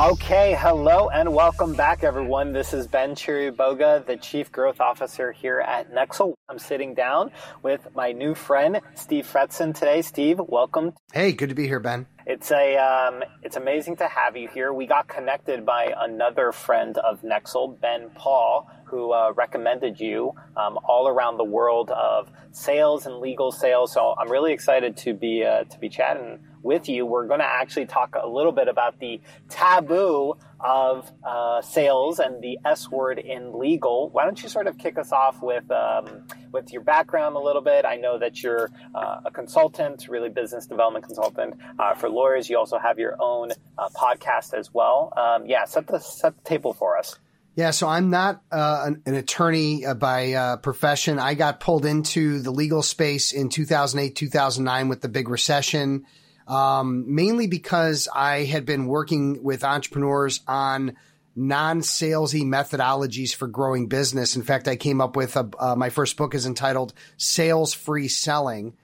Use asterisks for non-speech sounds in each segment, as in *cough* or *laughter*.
Okay, hello and welcome back, everyone. This is Ben Chiriboga, the Chief Growth Officer here at Nexl. I'm sitting down with my new friend, Steve Fretzin today. Steve, welcome. Hey, good to be here, Ben. It's a um, it's amazing to have you here. We got connected by another friend of Nexl, Ben Paul, who uh, recommended you um, all around the world of sales and legal sales. So I'm really excited to be uh, to be chatting with you, we're going to actually talk a little bit about the taboo of uh, sales and the S word in legal. Why don't you sort of kick us off with um, with your background a little bit? I know that you're uh, a consultant, really business development consultant uh, for lawyers. You also have your own uh, podcast as well. Um, yeah, set the set the table for us. Yeah, so I'm not uh, an, an, attorney uh, by profession. I got pulled into the legal space in 2008, 2009 with the big recession um, mainly because I had been working with entrepreneurs on non-salesy methodologies for growing business. In fact, I came up with a, uh, my first book is entitled Sales Free Selling.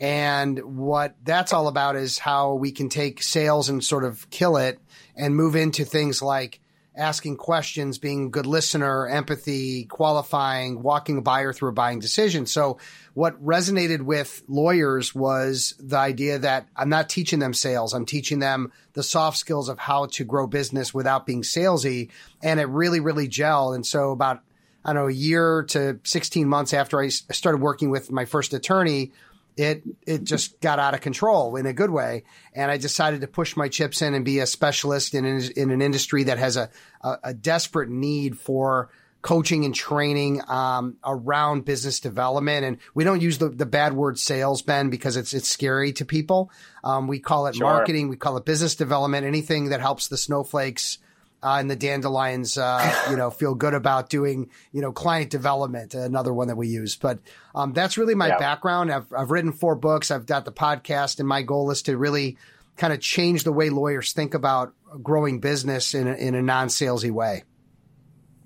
And what that's all about is how we can take sales and sort of kill it and move into things like asking questions, being a good listener, empathy, qualifying, walking a buyer through a buying decision. So what resonated with lawyers was the idea that I'm not teaching them sales. I'm teaching them the soft skills of how to grow business without being salesy. And it really, really gelled. And so about, I don't know, a year to 16 months after I started working with my first attorney, it it just got out of control in a good way, and I decided to push my chips in and be a specialist in in an industry that has a a, a desperate need for coaching and training um, around business development. And we don't use the, the bad word sales, Ben, because it's it's scary to people. Um, we call it sure. marketing, we call it business development, anything that helps the snowflakes uh, and the dandelions, uh, you know, feel good about doing, you know, client development. Another one that we use, but um, that's really my yeah. background. I've I've written four books. I've got the podcast, and my goal is to really kind of change the way lawyers think about growing business in a, in a non salesy way.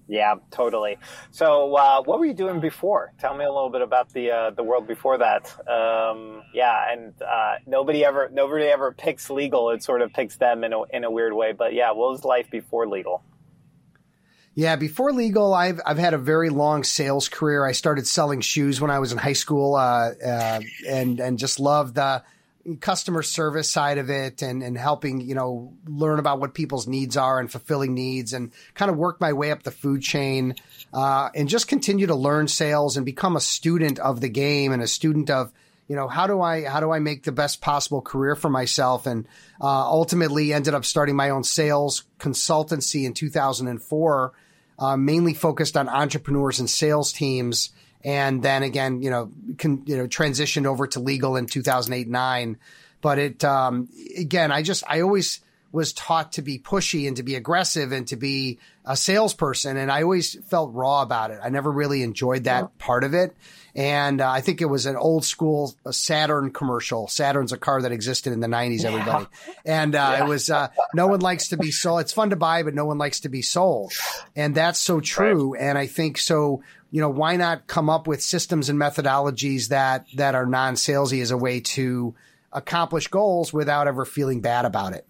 Yeah, totally. So, uh, what were you doing before? Tell me a little bit about the uh, the world before that. Um, yeah, and uh, nobody ever nobody ever picks legal. It sort of picks them in a in a weird way. But yeah, what was life before legal? Yeah, before legal, I've I've had a very long sales career. I started selling shoes when I was in high school, uh, uh, and and just loved the customer service side of it and, and helping, you know, learn about what people's needs are and fulfilling needs and kind of work my way up the food chain uh, and just continue to learn sales and become a student of the game and a student of, you know, how do I how do I make the best possible career for myself? And uh, ultimately ended up starting my own sales consultancy in 2004, uh, mainly focused on entrepreneurs and sales teams and then again, you know, can, you know, transitioned over to legal in 2008, nine. But it, um, again, I just, I always was taught to be pushy and to be aggressive and to be a salesperson. And I always felt raw about it. I never really enjoyed that yeah. part of it. And uh, I think it was an old school Saturn commercial. Saturn's a car that existed in the 90s, everybody. Yeah. And uh, yeah. it was, uh, no one likes to be sold. It's fun to buy, but no one likes to be sold. And that's so true. Right. And I think so you know, why not come up with systems and methodologies that that are non-salesy as a way to accomplish goals without ever feeling bad about it?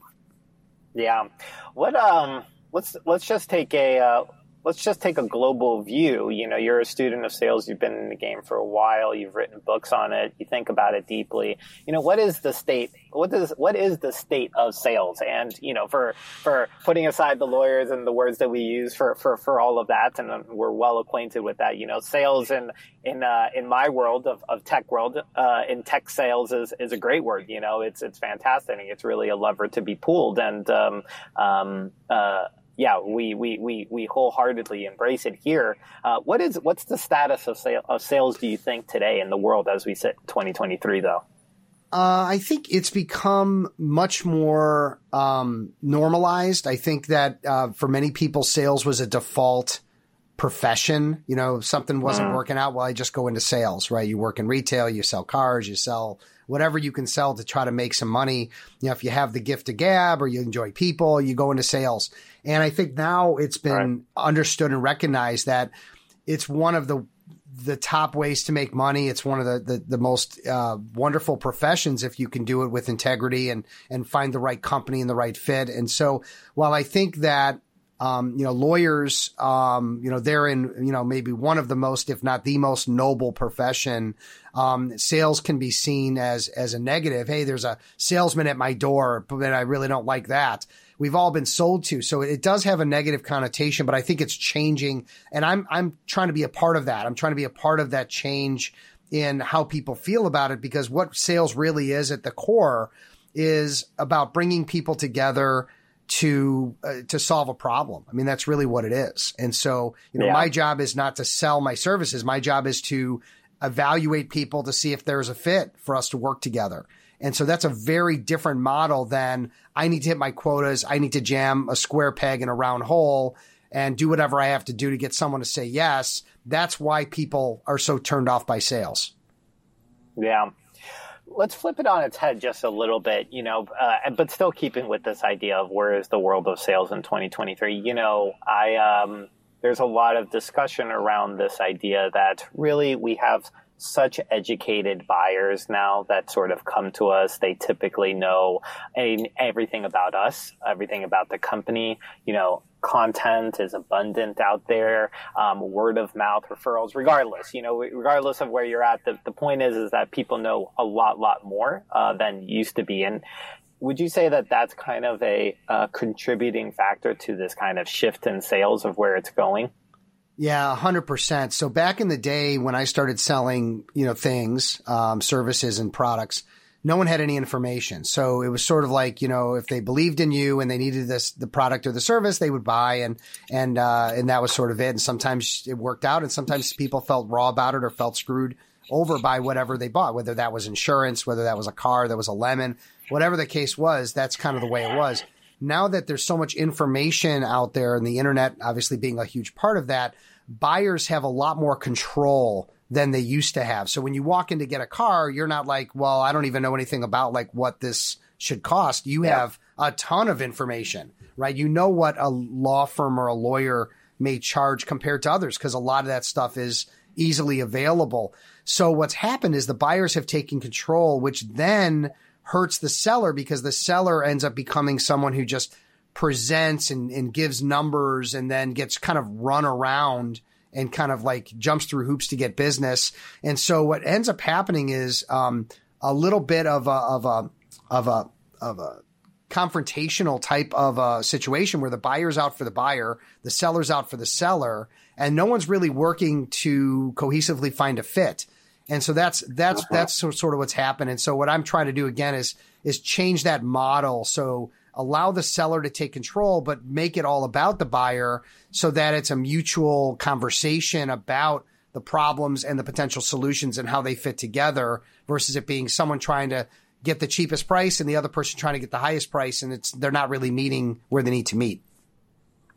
Yeah. What um let's let's just take a uh, let's just take a global view. You know, you're a student of sales, you've been in the game for a while, you've written books on it, you think about it deeply. You know, what is the state what is what is the state of sales? And, you know, for for putting aside the lawyers and the words that we use for for, for all of that, and we're well acquainted with that, you know, sales in in uh, in my world of, of tech world, uh, in tech sales is, is a great word. You know, it's it's fantastic. It's really a lever to be pulled, and um, um, uh, yeah, we, we, we, we wholeheartedly embrace it here. Uh, what is what's the status of, sale, of sales? Do you think today in the world as we sit 2023 though? Uh, I think it's become much more um, normalized. I think that uh, for many people, sales was a default profession. You know, something wasn't mm. working out. Well, I just go into sales, right? You work in retail, you sell cars, you sell whatever you can sell to try to make some money. You know, if you have the gift of gab or you enjoy people, you go into sales. And I think now it's been right. understood and recognized that it's one of the the top ways to make money. It's one of the the, the most uh, wonderful professions if you can do it with integrity and and find the right company and the right fit. And so, while I think that um, you know, lawyers, um, you know, they're in, you know, maybe one of the most, if not the most noble profession. Um, sales can be seen as, as a negative. Hey, there's a salesman at my door, but I really don't like that. We've all been sold to. So it does have a negative connotation, but I think it's changing. And I'm, I'm trying to be a part of that. I'm trying to be a part of that change in how people feel about it because what sales really is at the core is about bringing people together to uh, to solve a problem. I mean, that's really what it is. And so, you know, yeah. my job is not to sell my services. My job is to evaluate people to see if there's a fit for us to work together. And so that's a very different model than I need to hit my quotas. I need to jam a square peg in a round hole and do whatever I have to do to get someone to say yes. That's why people are so turned off by sales. Yeah let's flip it on its head just a little bit, you know, uh, but still keeping with this idea of where is the world of sales in 2023. You know, I um, there's a lot of discussion around this idea that really we have such educated buyers now that sort of come to us. They typically know everything about us, everything about the company. You know, content is abundant out there, um, word of mouth referrals, regardless, you know, regardless of where you're at, the, the point is, is that people know a lot, lot more, uh, than used to be. And would you say that that's kind of a, a contributing factor to this kind of shift in sales of where it's going? Yeah, hundred percent. So back in the day when I started selling, you know, things, um, services and products, no one had any information. So it was sort of like, you know, if they believed in you and they needed this, the product or the service, they would buy and, and, uh, and that was sort of it. And sometimes it worked out and sometimes people felt raw about it or felt screwed over by whatever they bought, whether that was insurance, whether that was a car, that was a lemon, whatever the case was, that's kind of the way it was. Now that there's so much information out there and the internet obviously being a huge part of that, buyers have a lot more control than they used to have. So when you walk in to get a car, you're not like, well, I don't even know anything about like what this should cost. You yeah. have a ton of information, right? You know what a law firm or a lawyer may charge compared to others because a lot of that stuff is easily available. So what's happened is the buyers have taken control, which then hurts the seller because the seller ends up becoming someone who just presents and, and gives numbers and then gets kind of run around and kind of like jumps through hoops to get business. And so what ends up happening is um, a little bit of a of a of a of a confrontational type of a situation where the buyer's out for the buyer, the seller's out for the seller, and no one's really working to cohesively find a fit. And so that's that's uh-huh. that's sort of what's happened. And so what I'm trying to do again is is change that model so allow the seller to take control, but make it all about the buyer so that it's a mutual conversation about the problems and the potential solutions and how they fit together versus it being someone trying to get the cheapest price and the other person trying to get the highest price and it's they're not really meeting where they need to meet.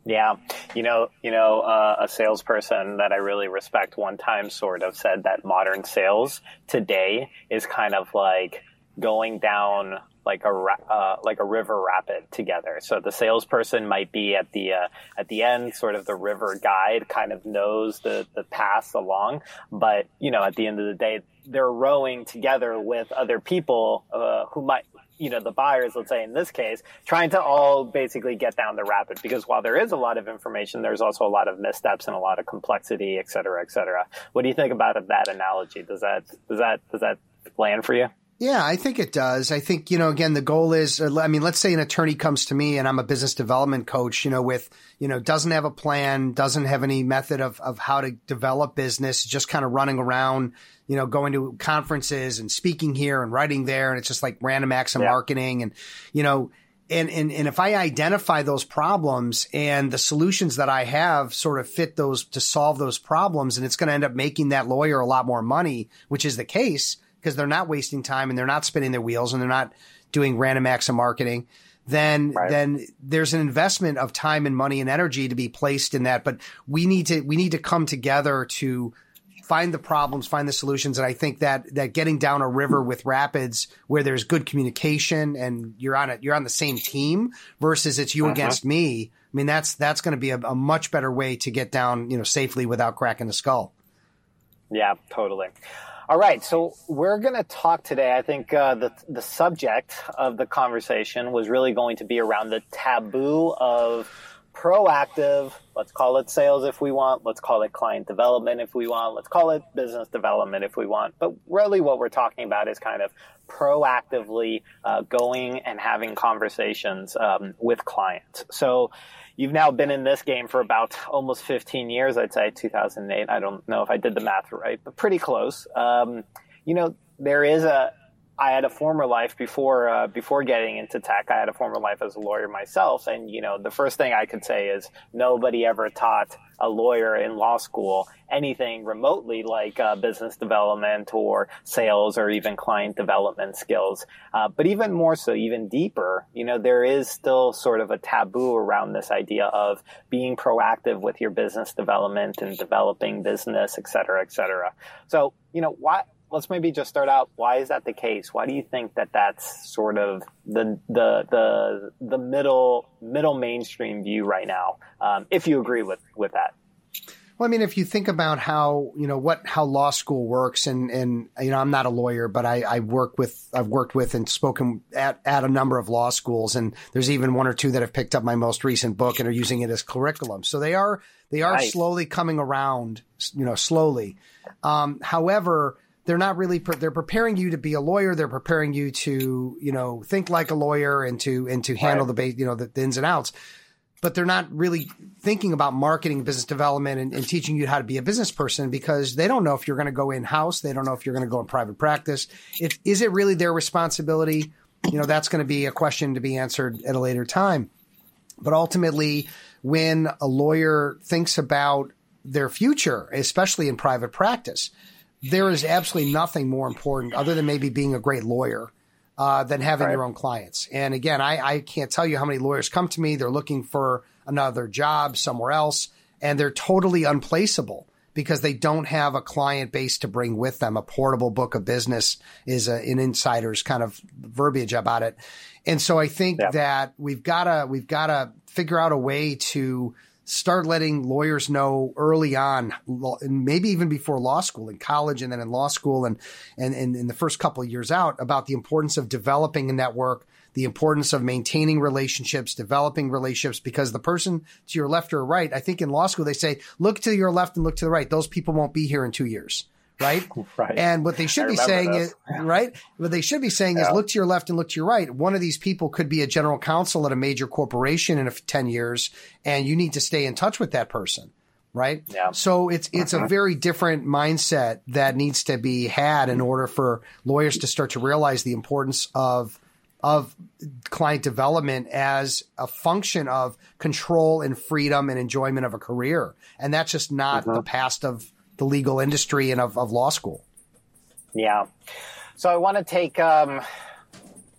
Yeah, you know, you know, uh, a salesperson that I really respect one time sort of said that modern sales today is kind of like going down like a uh, like a river rapid together. So the salesperson might be at the uh, at the end, sort of the river guide, kind of knows the the path along, but you know, at the end of the day, they're rowing together with other people uh, who might. You know, the buyers, let's say in this case, trying to all basically get down the rapid because while there is a lot of information, there's also a lot of missteps and a lot of complexity, et cetera, et cetera. What do you think about that analogy? Does that, does that, does that land for you? Yeah, I think it does. I think, you know, again, the goal is, uh, I mean, let's say an attorney comes to me and I'm a business development coach, you know, with, you know, doesn't have a plan, doesn't have any method of, of how to develop business, just kind of running around, you know, going to conferences and speaking here and writing there. And it's just like random acts of yeah. marketing. And, you know, and, and, and if I identify those problems and the solutions that I have sort of fit those to solve those problems, and it's going to end up making that lawyer a lot more money, which is the case because they're not wasting time and they're not spinning their wheels and they're not doing random acts of marketing, then right. then there's an investment of time and money and energy to be placed in that. But we need to we need to come together to find the problems, find the solutions. And I think that that getting down a river with rapids where there's good communication and you're on it, you're on the same team versus it's you uh-huh. against me. I mean, that's that's going to be a, a much better way to get down, you know, safely without cracking the skull. Yeah, totally. All right, so we're going to talk today. I think uh, the the subject of the conversation was really going to be around the taboo of proactive. Let's call it sales if we want. Let's call it client development if we want. Let's call it business development if we want. But really, what we're talking about is kind of proactively uh, going and having conversations um, with clients. So you've now been in this game for about almost 15 years, I'd say 2008. I don't know if I did the math right, but pretty close. Um, you know, there is a, I had a former life before uh, before getting into tech. I had a former life as a lawyer myself, and you know the first thing I could say is nobody ever taught a lawyer in law school anything remotely like uh, business development or sales or even client development skills. Uh, but even more so, even deeper, you know, there is still sort of a taboo around this idea of being proactive with your business development and developing business, et cetera, et cetera. So, you know, why? Let's maybe just start out. Why is that the case? Why do you think that that's sort of the the the the middle middle mainstream view right now? Um, if you agree with with that. Well, I mean, if you think about how you know what how law school works, and and you know, I'm not a lawyer, but I, I work with I've worked with and spoken at at a number of law schools, and there's even one or two that have picked up my most recent book and are using it as curriculum. So they are they are slowly coming around, you know, slowly. Um, however, they're not really pre- they're preparing you to be a lawyer. They're preparing you to you know think like a lawyer and to and to handle right. the base you know the, the, ins and outs. But they're not really thinking about marketing business development and, and, teaching you how to be a business person because they don't know if you're going to go in house they don't know if you're going to go in private practice. It, is it really their responsibility? You know that's going to be a question to be answered at a later time. But ultimately when a lawyer thinks about their future especially in private practice there is absolutely nothing more important other than maybe being a great lawyer uh, than having right. your own clients. And again, I, I can't tell you how many lawyers come to me. They're looking for another job somewhere else, and they're totally unplaceable because they don't have a client base to bring with them. A portable book of business is a, an insider's kind of verbiage about it. And so I think yeah. that we've got to we've got to figure out a way to start letting lawyers know early on, and maybe even before law school, in college, and then in law school, and and, in the first couple years out, about the importance of developing a network, the importance of maintaining relationships, developing relationships, because the person to your left or right, I think in law school they say, look to your left and look to the right. Those people won't be here in two years right? *laughs* Right. And what they should I be saying this. is, right? What they should be saying yeah. is look to your left and look to your right. One of these people could be a general counsel at a major corporation in 10 years, and you need to stay in touch with that person. Right. Yeah. So it's, it's uh-huh. a very different mindset that needs to be had in order for lawyers to start to realize the importance of, of client development as a function of control and freedom and enjoyment of a career. And that's just not uh-huh. the past of, the legal industry and of, of law school. Yeah. So I want to take, um,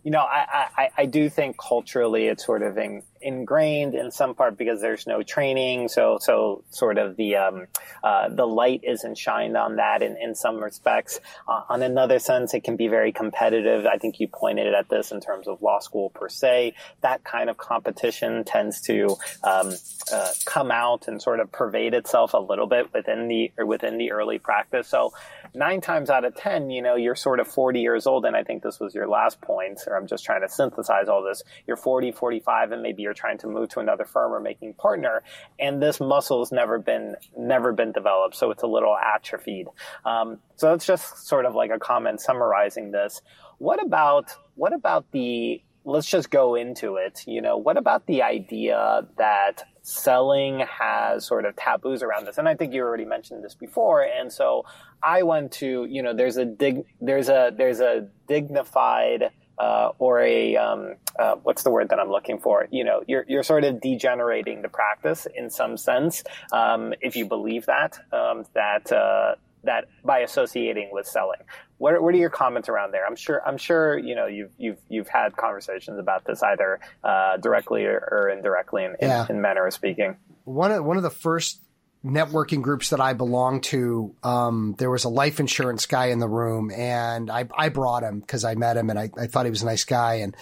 you know, I, I, I do think culturally it's sort of in, ingrained in some part because there's no training. So, so sort of the, um, uh, the light isn't shined on that in, in some respects. Uh, on another sense, it can be very competitive. I think you pointed at this in terms of law school per se. That kind of competition tends to, um, uh, come out and sort of pervade itself a little bit within the, within the early practice. So nine times out of 10, you know, you're sort of 40 years old. And I think this was your last point, or I'm just trying to synthesize all this. You're 40, 45, and maybe you're trying to move to another firm or making partner. And this muscle's never been, never been developed. So it's a little atrophied. Um, so that's just sort of like a comment summarizing this. What about, what about the, let's just go into it. You know, what about the idea that selling has sort of taboos around this? And I think you already mentioned this before. And so I went to, you know, there's a dig, there's a, there's a dignified, uh, or a um, uh, what's the word that I'm looking for? You know, you're you're sort of degenerating the practice in some sense um, if you believe that um, that uh, that by associating with selling. What, what are your comments around there? I'm sure I'm sure you know you've you've you've had conversations about this either uh, directly or, or indirectly in, yeah. in, in manner of speaking. One of one of the first networking groups that I belong to, um, there was a life insurance guy in the room, and I I brought him because I met him and I, I thought he was a nice guy and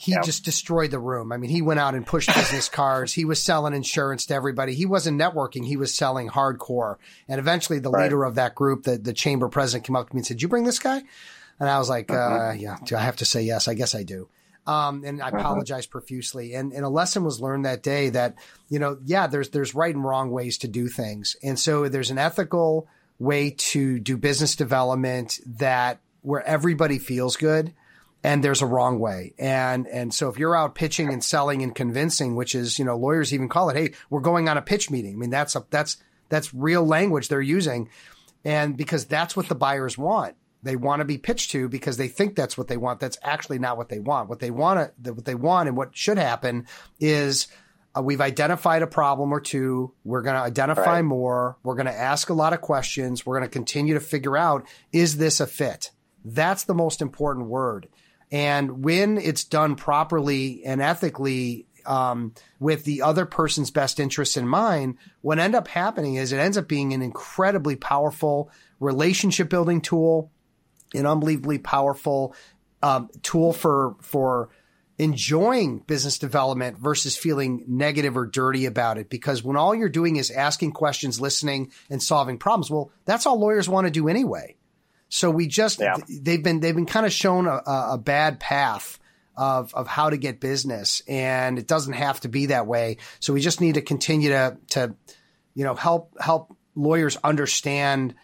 he yep. just destroyed the room. I mean, he went out and pushed business *laughs* cards. He was selling insurance to everybody. He wasn't networking. He was selling hardcore. And eventually the right. leader of that group, the, the chamber president came up to me and said, you bring this guy? And I was like, uh, yeah, do I have to say yes? I guess I do. Um, and I uh-huh. apologize profusely. And, and a lesson was learned that day that, you know, yeah, there's, there's right and wrong ways to do things. And so there's an ethical way to do business development that where everybody feels good and there's a wrong way. And, and so if you're out pitching and selling and convincing, which is, you know, lawyers even call it, Hey, we're going on a pitch meeting. I mean, that's a, that's, that's real language they're using. And because that's what the buyers want. They want to be pitched to because they think that's what they want. That's actually not what they want. What they want to, what they want and what should happen is uh, we've identified a problem or two. We're going to identify right. more. We're going to ask a lot of questions. We're going to continue to figure out, is this a fit? That's the most important word. And when it's done properly and ethically, um, with the other person's best interests in mind, what end up happening is it ends up being an incredibly powerful relationship building tool, an unbelievably powerful um, tool for for enjoying business development versus feeling negative or dirty about it. Because when all you're doing is asking questions, listening, and solving problems, well, that's all lawyers want to do anyway. So we just yeah. they've been they've been kind of shown a, a bad path of of how to get business, and it doesn't have to be that way. So we just need to continue to to you know help help lawyers understand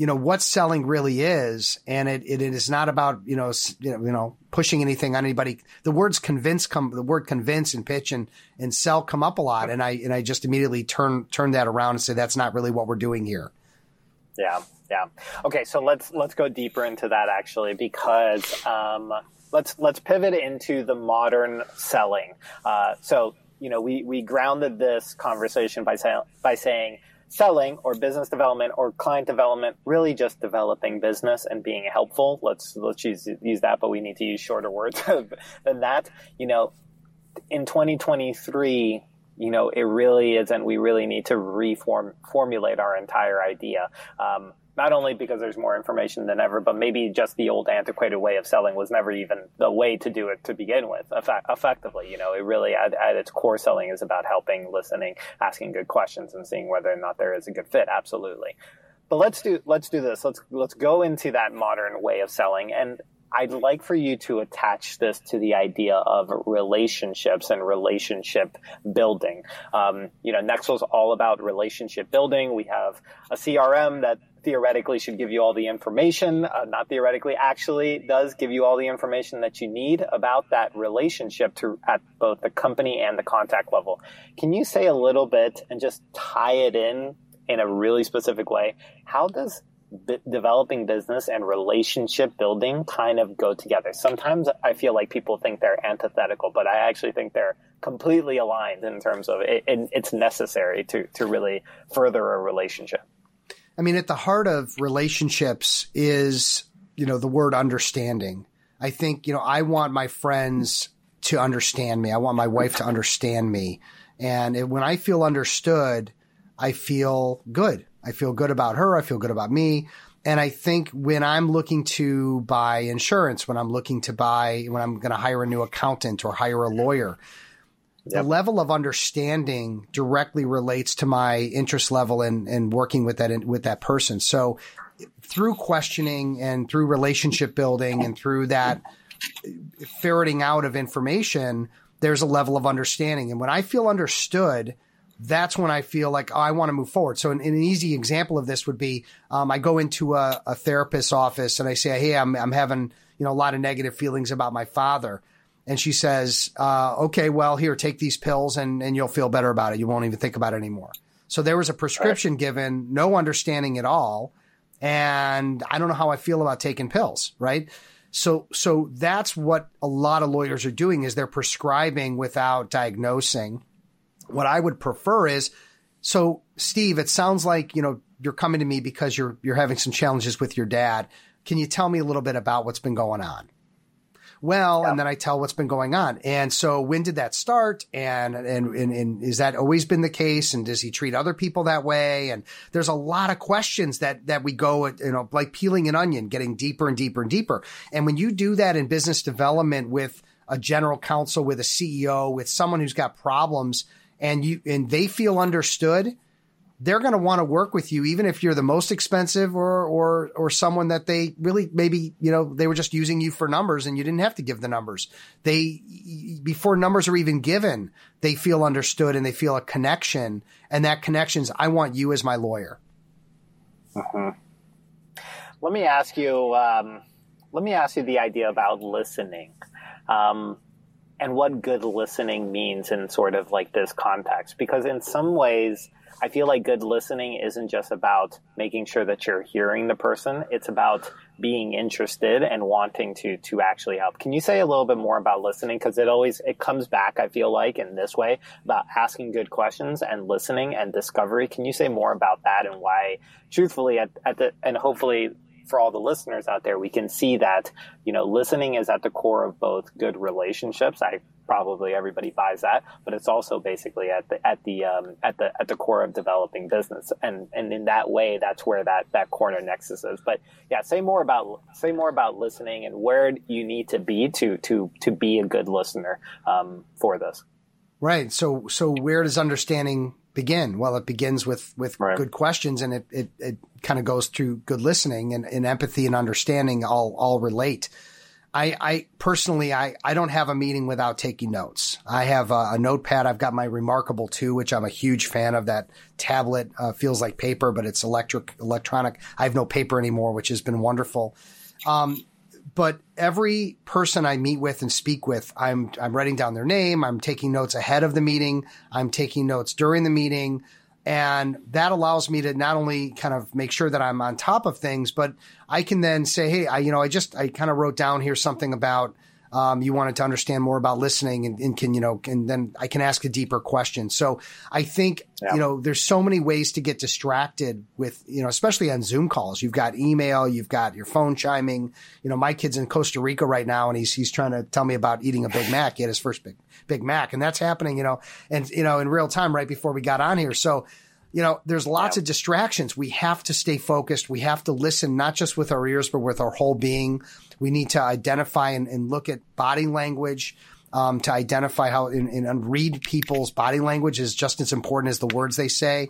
you know what selling really is, and it, it is not about you know you know pushing anything on anybody. The words convince come the word convince and pitch and and sell come up a lot, and I and I just immediately turn turn that around and say that's not really what we're doing here. Yeah, yeah. Okay, so let's let's go deeper into that actually because um, let's let's pivot into the modern selling. Uh, so you know we we grounded this conversation by saying by saying selling or business development or client development really just developing business and being helpful. Let's let's use use that but we need to use shorter words *laughs* than that. You know in 2023 you know it really isn't we really need to reform formulate our entire idea um, not only because there's more information than ever, but maybe just the old antiquated way of selling was never even the way to do it to begin with. Effect- effectively, you know, it really at, at its core selling is about helping, listening, asking good questions, and seeing whether or not there is a good fit. Absolutely. But let's do let's do this. Let's let's go into that modern way of selling and I'd like for you to attach this to the idea of relationships and relationship building. Um, you know, Nexl's all about relationship building. We have a CRM that theoretically should give you all the information, uh, not theoretically, actually does give you all the information that you need about that relationship to at both the company and the contact level. Can you say a little bit and just tie it in in a really specific way? How does b- developing business and relationship building kind of go together? Sometimes I feel like people think they're antithetical, but I actually think they're completely aligned in terms of it, it, it's necessary to, to really further a relationship. I mean, at the heart of relationships is, you know, the word understanding. I think, you know, I want my friends to understand me. I want my wife to understand me. And it, when I feel understood, I feel good. I feel good about her. I feel good about me. And I think when I'm looking to buy insurance, when I'm looking to buy, when I'm going to hire a new accountant or hire a lawyer, Yep. The level of understanding directly relates to my interest level in, in working with that with that person. So through questioning and through relationship building and through that ferreting out of information, there's a level of understanding. And when I feel understood, that's when I feel like oh, I want to move forward. So an, an easy example of this would be um, I go into a, a therapist's office and I say, "Hey, I'm I'm having you know a lot of negative feelings about my father." and she says, uh, "Okay, well, here, take these pills, and and you'll feel better about it. You won't even think about it anymore." So there was a prescription right. given, no understanding at all, and I don't know how I feel about taking pills, right? So so that's what a lot of lawyers are doing is they're prescribing without diagnosing. What I would prefer is so Steve, it sounds like, you know, you're coming to me because you're you're having some challenges with your dad. Can you tell me a little bit about what's been going on? well, yeah. and then I tell what's been going on. And so when did that start? And, and, and, and, is that always been the case? And does he treat other people that way? And there's a lot of questions that, that we go, you know, like peeling an onion, getting deeper and deeper and deeper. And when you do that in business development with, a general counsel, with a CEO, with someone who's got problems, and you and they feel understood, they're going to want to work with you, even if you're the most expensive or or or someone that they really maybe you know they were just using you for numbers and you didn't have to give the numbers. They before numbers are even given, they feel understood and they feel a connection, and that connection's I want you as my lawyer. Uh-huh. Let me ask you. Um, let me ask you the idea about listening, um, and what good listening means in sort of like this context. Because in some ways, I feel like good listening isn't just about making sure that you're hearing the person. It's about being interested and wanting to to actually help. Can you say a little bit more about listening? Because it always it comes back. I feel like in this way about asking good questions and listening and discovery. Can you say more about that and why? Truthfully, at, at the and hopefully for all the listeners out there, we can see that, you know, listening is at the core of both good relationships. I probably everybody buys that, but it's also basically at the, at the, um, at the, at the core of developing business. And, and in that way, that's where that, that corner nexus is. But yeah, say more about, say more about listening and where you need to be to, to, to be a good listener, um, for this. Right. So, so where does understanding begin? Well, it begins with with right. good questions, and it it, it kind of goes through good listening and, and empathy and understanding. All all relate. I, I personally, I, I don't have a meeting without taking notes. I have a, a, notepad. I've got my Remarkable 2, which I'm a huge fan of. That tablet uh, feels like paper, but it's electric, electronic. I have no paper anymore, which has been wonderful. Um, but every person I meet with and speak with, I'm I'm writing down their name. I'm taking notes ahead of the meeting. I'm taking notes during the meeting. And that allows me to not only kind of make sure that I'm on top of things, but I can then say, Hey, I, you know, I just, I kind of wrote down here something about, um, you wanted to understand more about listening and, and, can, you know, and then I can ask a deeper question. So I think, yeah. you know, there's so many ways to get distracted with, you know, especially on Zoom calls. You've got email, you've got your phone chiming. You know, my kid's in Costa Rica right now and he's, he's trying to tell me about eating a Big Mac. He had his first Big, Big Mac and that's happening, you know, and, you know, in real time right before we got on here. So, you know, there's lots yeah. of distractions. We have to stay focused. We have to listen, not just with our ears, but with our whole being. We need to identify and, and look at body language. Um, to identify how and, and read people's body language is just as important as the words they say.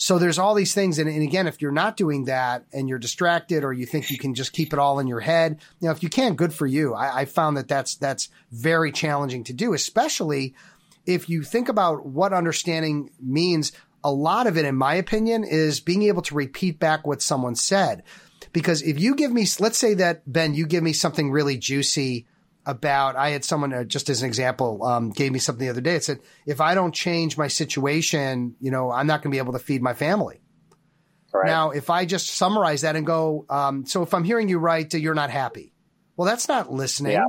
So there's all these things. And, and, again, if you're not doing that and you're distracted or you think you can just keep it all in your head, you know, if you can, good for you. I, I found that that's, that's very challenging to do, especially if you think about what understanding means. A lot of it, in my opinion, is being able to repeat back what someone said. Because if you give me, let's say that Ben, you give me something really juicy about, I had someone uh, just as an example, um, gave me something the other day. It said, if I don't change my situation, you know, I'm not going to be able to feed my family. Right. Now, if I just summarize that and go, um, so if I'm hearing you right, you're not happy. Well, that's not listening. Yeah.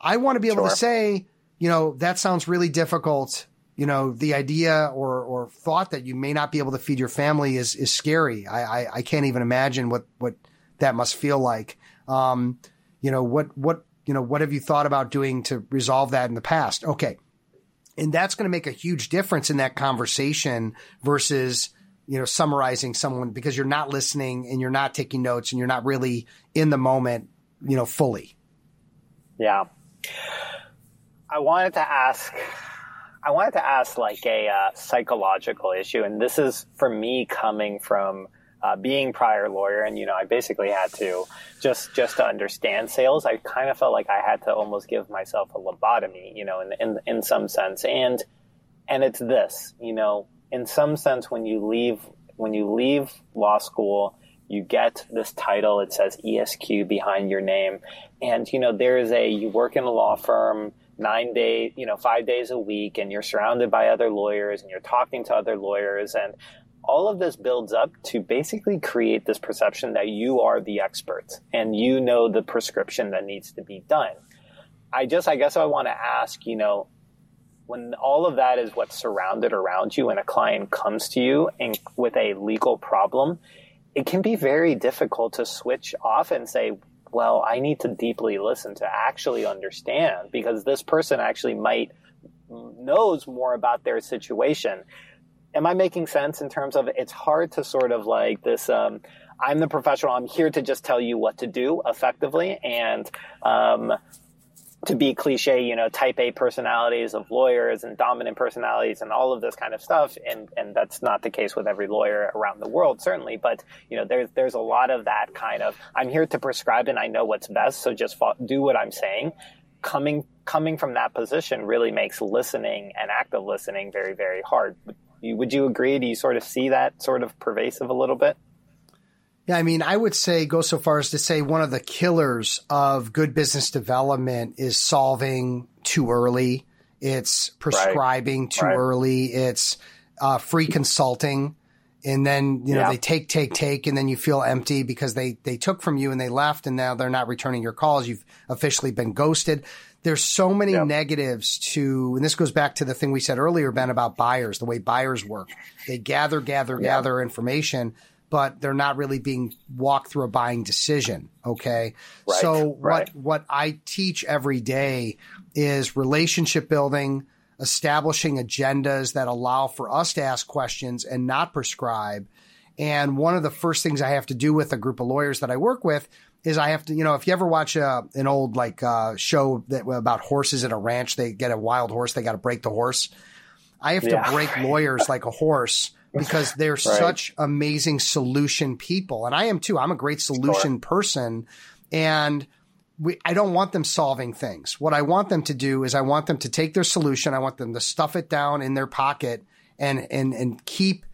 I want to be able sure. to say, you know, that sounds really difficult. You know, the idea or, or thought that you may not be able to feed your family is, is scary. I, I, I can't even imagine what, what that must feel like. Um, you know, what, what, you know, what have you thought about doing to resolve that in the past? Okay. And that's going to make a huge difference in that conversation versus, you know, summarizing someone because you're not listening and you're not taking notes and you're not really in the moment, you know, fully. Yeah. I wanted to ask, I wanted to ask like a uh, psychological issue, and this is for me coming from uh, being prior lawyer, and you know, I basically had to just just to understand sales. I kind of felt like I had to almost give myself a lobotomy, you know, in in in some sense, and and it's this, you know, in some sense, when you leave when you leave law school, you get this title. It says ESQ behind your name, and you know, there is a you work in a law firm nine days, you know, five days a week, and you're surrounded by other lawyers and you're talking to other lawyers. And all of this builds up to basically create this perception that you are the expert and you know the prescription that needs to be done. I just, I guess I want to ask, you know, when all of that is what's surrounded around you and a client comes to you and with a legal problem, it can be very difficult to switch off and say, well, I need to deeply listen to actually understand because this person actually might knows more about their situation am I making sense in terms of it's hard to sort of like this? Um, I'm the professional. I'm here to just tell you what to do effectively, and um, to be cliche, you know, type A personalities of lawyers and dominant personalities and all of this kind of stuff. And, and that's not the case with every lawyer around the world, certainly. But, you know, there's, there's a lot of that kind of, I'm here to prescribe and I know what's best. So just do what I'm saying. Coming, coming from that position really makes listening and active listening very, very hard. Would you agree? Do you sort of see that sort of pervasive a little bit? Yeah, I mean, I would say go so far as to say one of the killers of good business development is solving too early. It's prescribing right. too right. early. It's uh, free consulting. And then, you know, yeah. they take, take, take, and then you feel empty because they, they took from you and they left and now they're not returning your calls. You've officially been ghosted. There's so many yep. negatives to, and this goes back to the thing we said earlier, Ben, about buyers, the way buyers work. They gather, gather, gather information but they're not really being walked through a buying decision. Okay. Right, so right. what, what I teach every day is relationship building, establishing agendas that allow for us to ask questions and not prescribe. And one of the first things I have to do with a group of lawyers that I work with is I have to, you know, if you ever watch a, an old like uh, show that about horses at a ranch, they get a wild horse, they got to break the horse. I have yeah. to break lawyers like a horse because they're *laughs* right. such amazing solution people. And I am too. I'm a great solution sure. person. And we, I don't want them solving things. What I want them to do is I want them to take their solution. I want them to stuff it down in their pocket and, and, and keep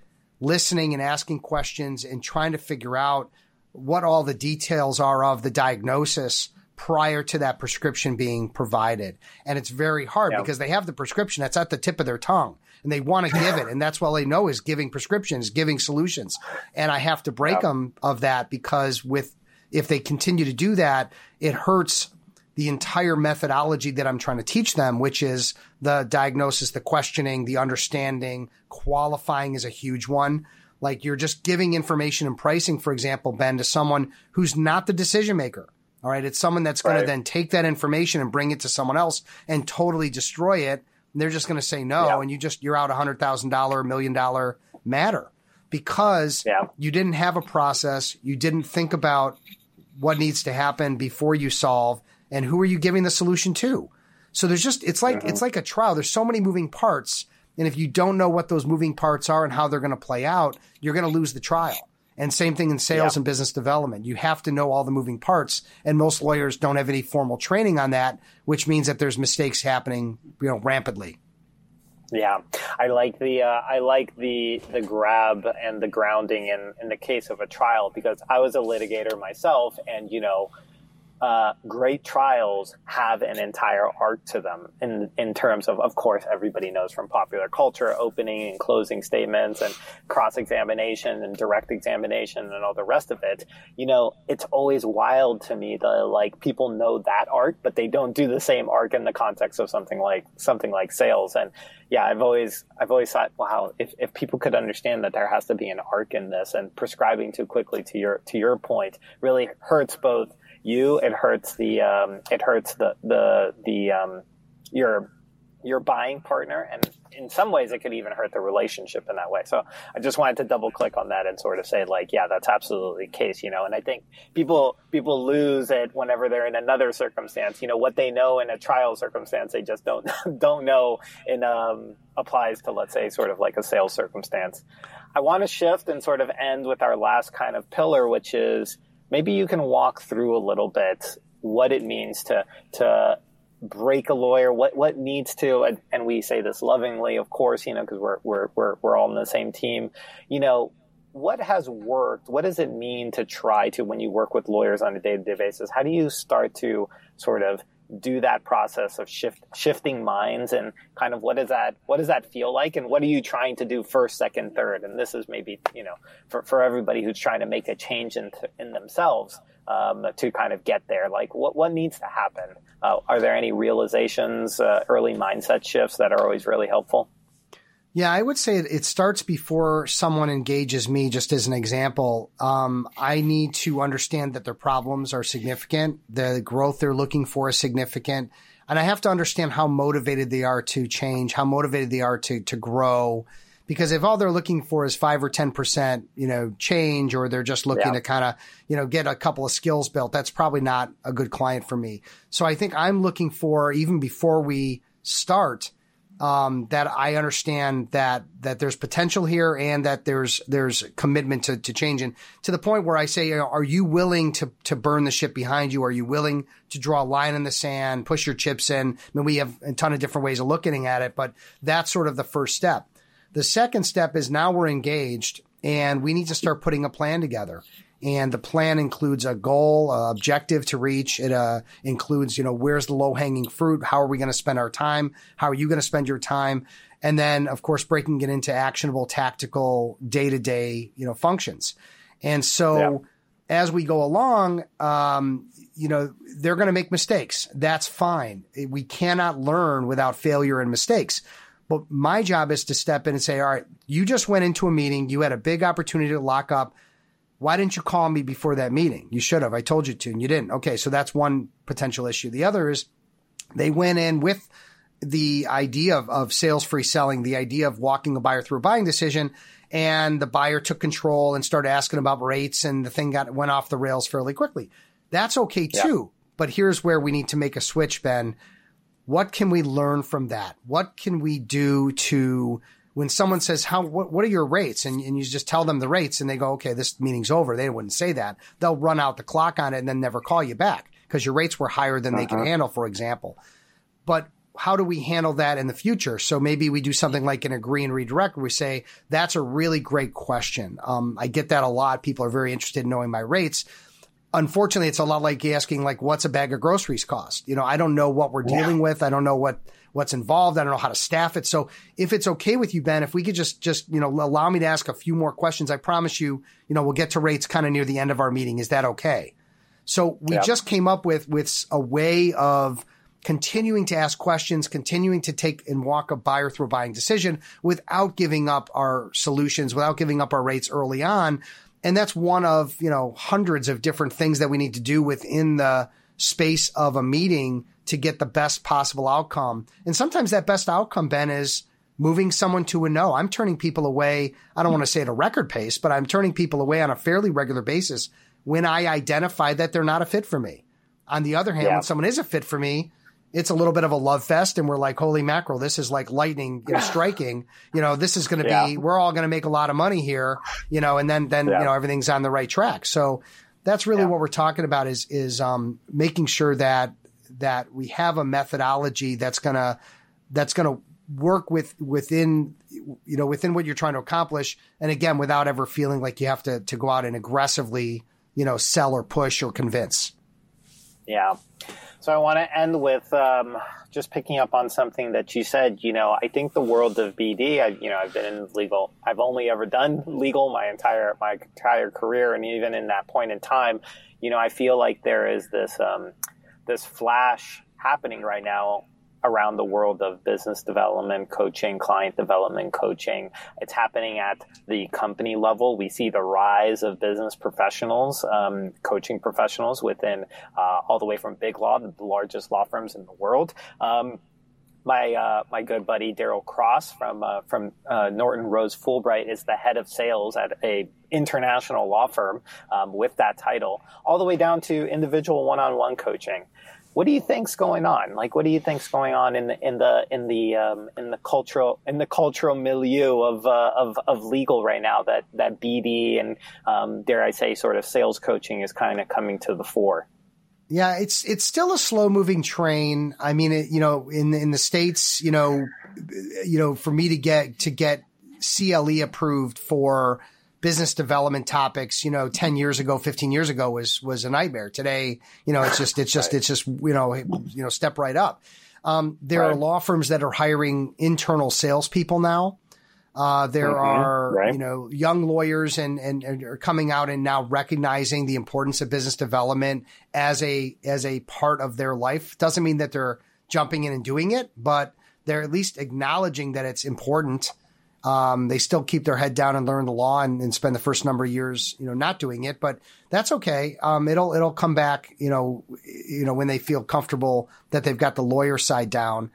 listening and asking questions and trying to figure out what all the details are of the diagnosis prior to that prescription being provided. And it's very hard yep. because they have the prescription that's at the tip of their tongue and they want to give it. And that's all they know is giving prescriptions, giving solutions. And I have to break yep. them of that because with, if they continue to do that, it hurts the entire methodology that I'm trying to teach them, which is the diagnosis, the questioning, the understanding, qualifying is a huge one. Like you're just giving information and pricing, for example, Ben, to someone who's not the decision maker. All right. It's someone that's going right. to then take that information and bring it to someone else and totally destroy it. And they're just going to say no. Yeah. And you just, you're out a hundred thousand dollar, million dollar matter because yeah. you didn't have a process. You didn't think about what needs to happen before you solve and who are you giving the solution to? So there's just, it's like, mm-hmm. it's like a trial. There's so many moving parts. And if you don't know what those moving parts are and how they're going to play out, you're going to lose the trial. And same thing in sales yeah. and business development. You have to know all the moving parts. And most lawyers don't have any formal training on that, which means that there's mistakes happening, you know, rampantly. Yeah, I like the uh, I like the the grab and the grounding in in the case of a trial because I was a litigator myself, and you know, uh, great trials have an entire arc to them in in terms of, of course, everybody knows from popular culture, opening and closing statements and cross examination and direct examination and all the rest of it. You know, it's always wild to me that like people know that arc, but they don't do the same arc in the context of something like something like sales. And yeah, I've always I've always thought, wow, if if people could understand that there has to be an arc in this, and prescribing too quickly to your to your point really hurts both you, it hurts the um, it hurts the the the um, your your buying partner, and in some ways, it could even hurt the relationship in that way. So I just wanted to double click on that and sort of say, like, yeah, that's absolutely the case, you know. And I think people people lose it whenever they're in another circumstance. You know, what they know in a trial circumstance, they just don't *laughs* don't know in um, applies to let's say sort of like a sales circumstance. I want to shift and sort of end with our last kind of pillar, which is maybe you can walk through a little bit what it means to to break a lawyer what what needs to and we say this lovingly of course you know because we're, we're we're we're all on the same team. You know what has worked what does it mean to try to when you work with lawyers on a day-to-day basis how do you start to sort of do that process of shift shifting minds and kind of what does that what does that feel like? And what are you trying to do first second third? And this is maybe you know for, for everybody who's trying to make a change in, in themselves um, to kind of get there. Like what, what needs to happen? Uh, are there any realizations uh, early mindset shifts that are always really helpful yeah, I would say it starts before someone engages me. Just as an example, um, I need to understand that their problems are significant, the growth they're looking for is significant, and I have to understand how motivated they are to change, how motivated they are to to grow, Because if all they're looking for is five or 10%, you know, change, or they're just looking yeah. to kind of, you know, get a couple of skills built, that's probably not a good client for me. So I think I'm looking for, even before we start, um, that I understand that that there's potential here and that there's there's commitment to to change and to the point where I say, are you willing to to burn the ship behind you? Are you willing to draw a line in the sand, push your chips in? I mean, we have a ton of different ways of looking at it, but that's sort of the first step. The second step is now we're engaged and we need to start putting a plan together and the plan includes a goal, a objective to reach. It uh, includes, you know, where's the low hanging fruit? How are we going to spend our time? How are you going to spend your time? And then, of course, breaking it into actionable, tactical, day to day, you know, functions. And so, yeah. as we go along, um, you know, they're going to make mistakes. That's fine. We cannot learn without failure and mistakes. But my job is to step in and say, all right, you just went into a meeting. You had a big opportunity to lock up why didn't you call me before that meeting? You should have. I told you to, and you didn't. Okay, so that's one potential issue. The other is they went in with the idea of, of sales free selling, the idea of walking a buyer through a buying decision, and the buyer took control and started asking about rates, and the thing got went off the rails fairly quickly. That's okay too. Yeah. But here's where we need to make a switch, Ben. What can we learn from that? What can we do to when someone says how what, what are your rates? And, and you just tell them the rates and they go okay this meeting's over. They wouldn't say that. They'll run out the clock on it and then never call you back because your rates were higher than uh-huh. they can uh-huh. handle for example. But how do we handle that in the future? So maybe we do something like an agree and redirect where we say that's a really great question. Um, i get that a lot. People are very interested in knowing my rates. Unfortunately it's a lot like asking like what's a bag of groceries cost? You know i don't know what we're dealing yeah. with. I don't know what what's involved. I don't know how to staff it. So if it's okay with you, Ben, if we could just, just, you know, allow me to ask a few more questions, I promise you, you know, we'll get to rates kind of near the end of our meeting. Is that okay? So we yep. just came up with, with a way of continuing to ask questions, continuing to take and walk a buyer through a buying decision without giving up our solutions, without giving up our rates early on. And that's one of, you know, hundreds of different things that we need to do within the space of a meeting to get the best possible outcome. And sometimes that best outcome, Ben, is moving someone to a no. I'm turning people away. I don't want to say at a record pace, but I'm turning people away on a fairly regular basis when I identify that they're not a fit for me. On the other hand, yeah. when someone is a fit for me, it's a little bit of a love fest and we're like, holy mackerel, this is like lightning, you know, *sighs* striking, you know, this is going to yeah. be, we're all going to make a lot of money here, you know, and then, then, yeah. you know, everything's on the right track. So that's really what we're talking about is, is, um, making sure that that we have a methodology that's gonna that's gonna work with within you know within what you're trying to accomplish. And again without ever feeling like you have to to go out and aggressively you know sell or push or convince. Yeah. So i want to end with um, just picking up on something that you said you know i think the world of bd I, you know i've been in legal i've only ever done legal my entire my entire career. And even in that point in time you know i feel like there is this um, this flash happening right now around the world of business development coaching, client development coaching. It's happening at the company level. We see the rise of business professionals, um, coaching professionals within uh, all the way from big law, the largest law firms in the world. Um, my uh, my good buddy Daryl Cross from uh, from uh, Norton Rose Fulbright is the head of sales at a international law firm um, with that title, all the way down to individual one-on-one coaching. What do you think's going on? Like, what do you think's going on in the in the in the um, in the cultural in the cultural milieu of uh, of of legal right now that that BD and um, dare I say, sort of sales coaching is kind of coming to the fore. Yeah, it's it's still a slow moving train. I mean, it, you know, in in the states, you know, you know, for me to get to get CLE approved for business development topics, you know, 10 years ago, 15 years ago was, was a nightmare. Today, you know, it's just, it's just, right. it's just, you know, you know, step right up. Um, there right. are law firms that are hiring internal salespeople now. Uh, there mm-hmm, are, right. you know, young lawyers and, and, and, are coming out and now recognizing the importance of business development as a, as a part of their life. Doesn't mean that they're jumping in and doing it, but they're at least acknowledging that it's important. Um, they still keep their head down and learn the law and, and, spend the first number of years, you know, not doing it, but that's okay. Um, it'll, it'll come back, you know, you know, when they feel comfortable that they've got the lawyer side down.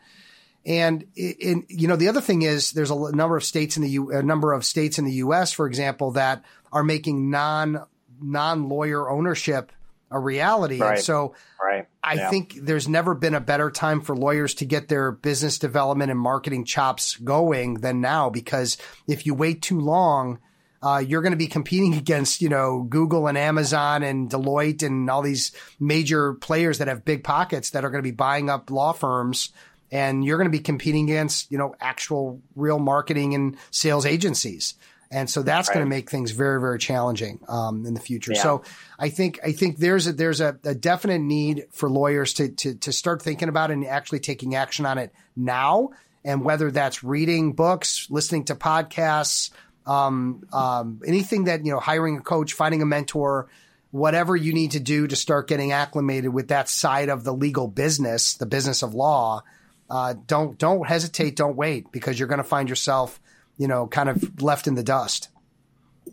And in, you know, the other thing is there's a number of states in the U, a number of states in the U.S., for example, that are making non non lawyer ownership a reality. Right. And so right. I yeah. think there's never been a better time for lawyers to get their business development and marketing chops going than now, because if you wait too long, uh, you're going to be competing *laughs* against, you know, Google and Amazon and Deloitte and all these major players that have big pockets that are going to be buying up law firms. And you're going to be competing against, you know, actual real marketing and sales agencies. And so that's right. going to make things very, very challenging um, in the future. Yeah. So I think I think there's a there's a, a, definite need for lawyers to, to to start thinking about it and actually taking action on it now. And whether that's reading books, listening to podcasts, um, um, anything that you know, hiring a coach, finding a mentor, whatever you need to do to start getting acclimated with that side of the legal business, the business of law. Uh, don't don't hesitate, don't wait, because you're going to find yourself you know, kind of left in the dust.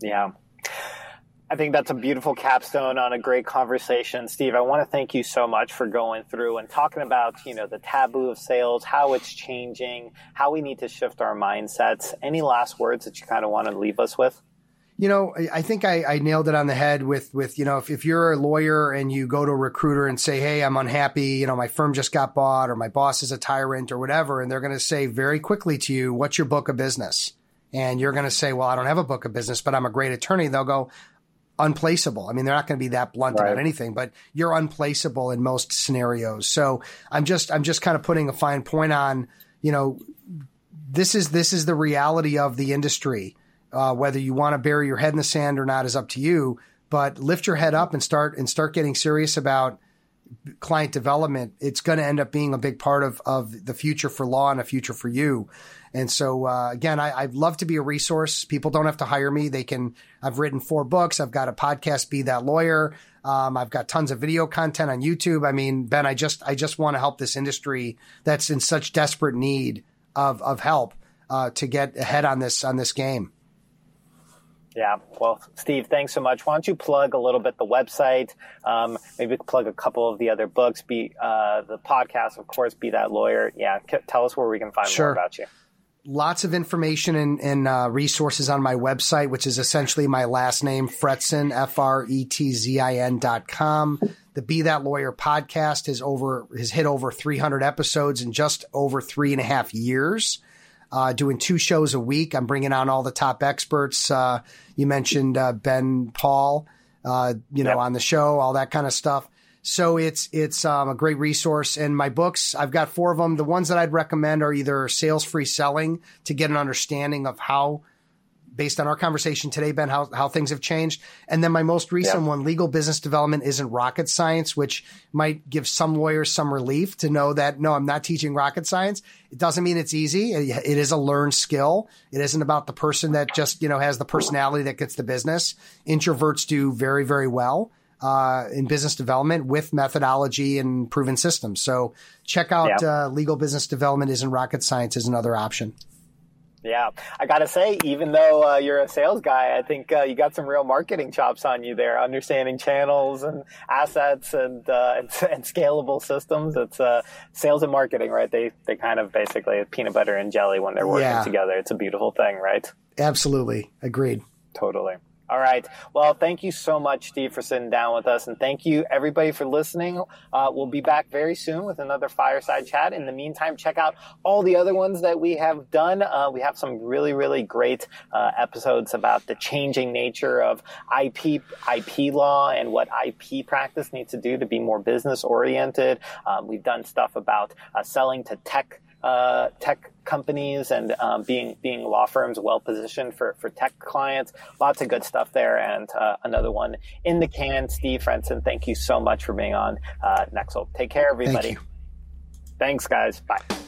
Yeah. I think that's a beautiful capstone on a great conversation. Steve, I want to thank you so much for going through and talking about, you know, the taboo of sales, how it's changing, how we need to shift our mindsets. Any last words that you kind of want to leave us with? You know, I think I, I nailed it on the head with, with, you know, if, if you're a lawyer and you go to a recruiter and say, Hey, I'm unhappy, you know, my firm just got bought or my boss is a tyrant or whatever. And they're going to say very quickly to you, what's your book of business? And you're going to say, well, I don't have a book of business, but I'm a great attorney. They'll go, unplaceable. I mean, they're not going to be that blunt right. about anything, but you're unplaceable in most scenarios. So I'm just, I'm just kind of putting a fine point on, you know, this is, this is the reality of the industry. Uh, whether you want to bury your head in the sand or not is up to you. But lift your head up and start and start getting serious about client development. It's going to end up being a big part of of the future for law and a future for you. And so uh, again, I, would love to be a resource. People don't have to hire me. They can. I've written four books. I've got a podcast, Be That Lawyer. Um, I've got tons of video content on YouTube. I mean, Ben, I just I just want to help this industry that's in such desperate need of of help uh, to get ahead on this on this game. Yeah. Well, Steve, thanks so much. Why don't you plug a little bit the website? Um, maybe plug a couple of the other books. Be uh, the podcast, of course. Be that lawyer. Yeah. tell us where we can find sure. more about you. Lots of information and, and uh, resources on my website, which is essentially my last name, Fretzin, F R E T Z I N dot com. The Be That Lawyer podcast has over has hit over 300 episodes in just over three and a half years uh, doing two shows a week. I'm bringing on all the top experts. Uh, you mentioned uh, Ben Paul, uh, you know, yep. on the show, all that kind of stuff. So it's it's um, a great resource. And my books, I've got four of them. The ones that I'd recommend are either sales free selling to get an understanding of how based on our conversation today, Ben, how, how things have changed. And then my most recent yeah. one, legal business development isn't rocket science, which might give some lawyers some relief to know that, no, I'm not teaching rocket science. It doesn't mean it's easy. It is a learned skill. It isn't about the person that just, you know, has the personality that gets the business. Introverts do very, very well. Uh, in business development with methodology and proven systems. So check out yeah. uh, legal business development isn't rocket science is another option. Yeah, I gotta say, even though uh, you're a sales guy, I think uh, you got some real marketing chops on you there, understanding channels and assets and uh, *laughs* and, and, scalable systems. It's uh, sales and marketing, right? They they kind of basically peanut butter and jelly when they're working yeah. together. It's a beautiful thing, right? Absolutely, agreed. Totally. All right. Well, thank you so much, Steve, for sitting down with us. And thank you, everybody, for listening. Uh, we'll be back very soon with another fireside chat. In the meantime, check out all the other ones that we have done. Uh, we have some really, really great uh, episodes about the changing nature of IP, IP law and what IP practice needs to do to be more business oriented. Um, we've done stuff about uh, selling to tech uh, tech companies and um, being being law firms well positioned for for tech clients. Lots of good stuff there, and uh, another one in the can. Steve Fretzin, thank you so much for being on uh, Nexl. Take care, everybody. Thank Thanks, guys. Bye.